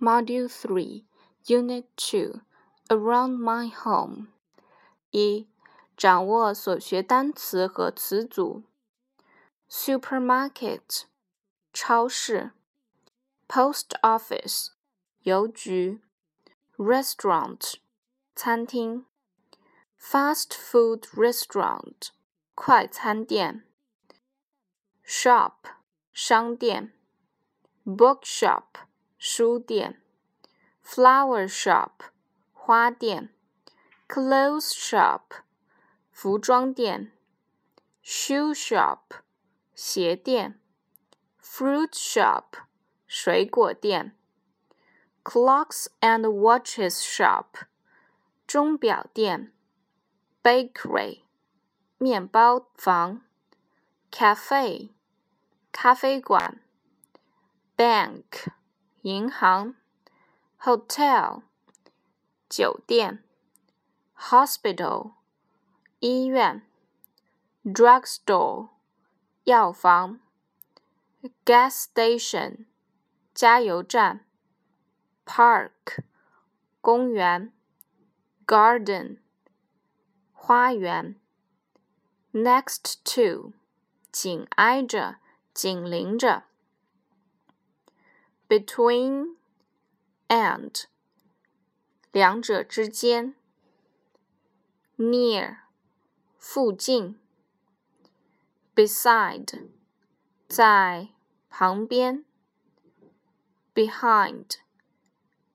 Module 3, Unit 2, Around My Home. 一、掌握所学单词和词组。Supermarket 超市，Post Office 邮局，Restaurant 餐厅，Fast Food Restaurant 快餐店，Shop 商店，Bookshop 书店，flower shop，花店，clothes shop，服装店，shoe shop，鞋店，fruit shop，水果店，clocks and watches shop，钟表店，bakery，面包房，cafe，咖啡馆，bank。 银行，hotel，酒店，hospital，医院，drugstore，药房，gas station，加油站，park，公园，garden，花园，next to，紧挨着，紧邻着。 between and 两者之间，near 附近，beside 在旁边，behind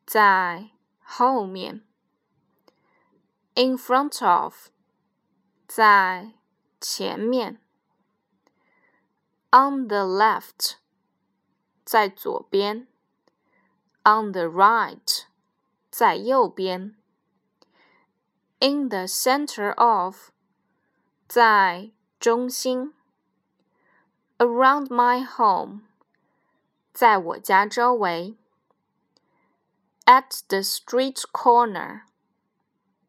在后面，in front of 在前面，on the left 在左边，on the right，在右边，in the center of，在中心，around my home，在我家周围，at the street corner，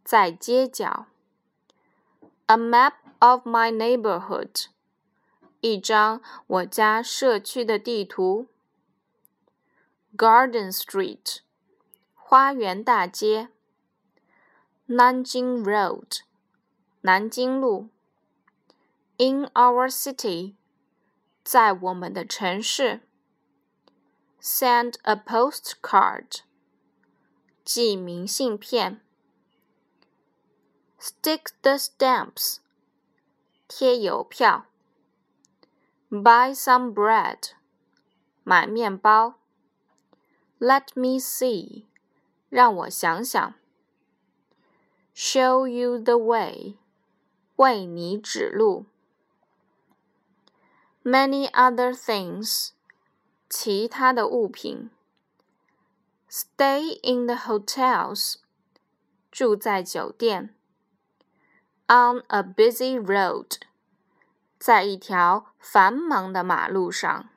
在街角，a map of my neighborhood，一张我家社区的地图。 Garden Street，花园大街。Nanjing Road，南京路。In our city，在我们的城市。Send a postcard，寄明信片。Stick the stamps，贴邮票。Buy some bread，买面包。 Let me see，让我想想。Show you the way，为你指路。Many other things，其他的物品。Stay in the hotels，住在酒店。On a busy road，在一条繁忙的马路上。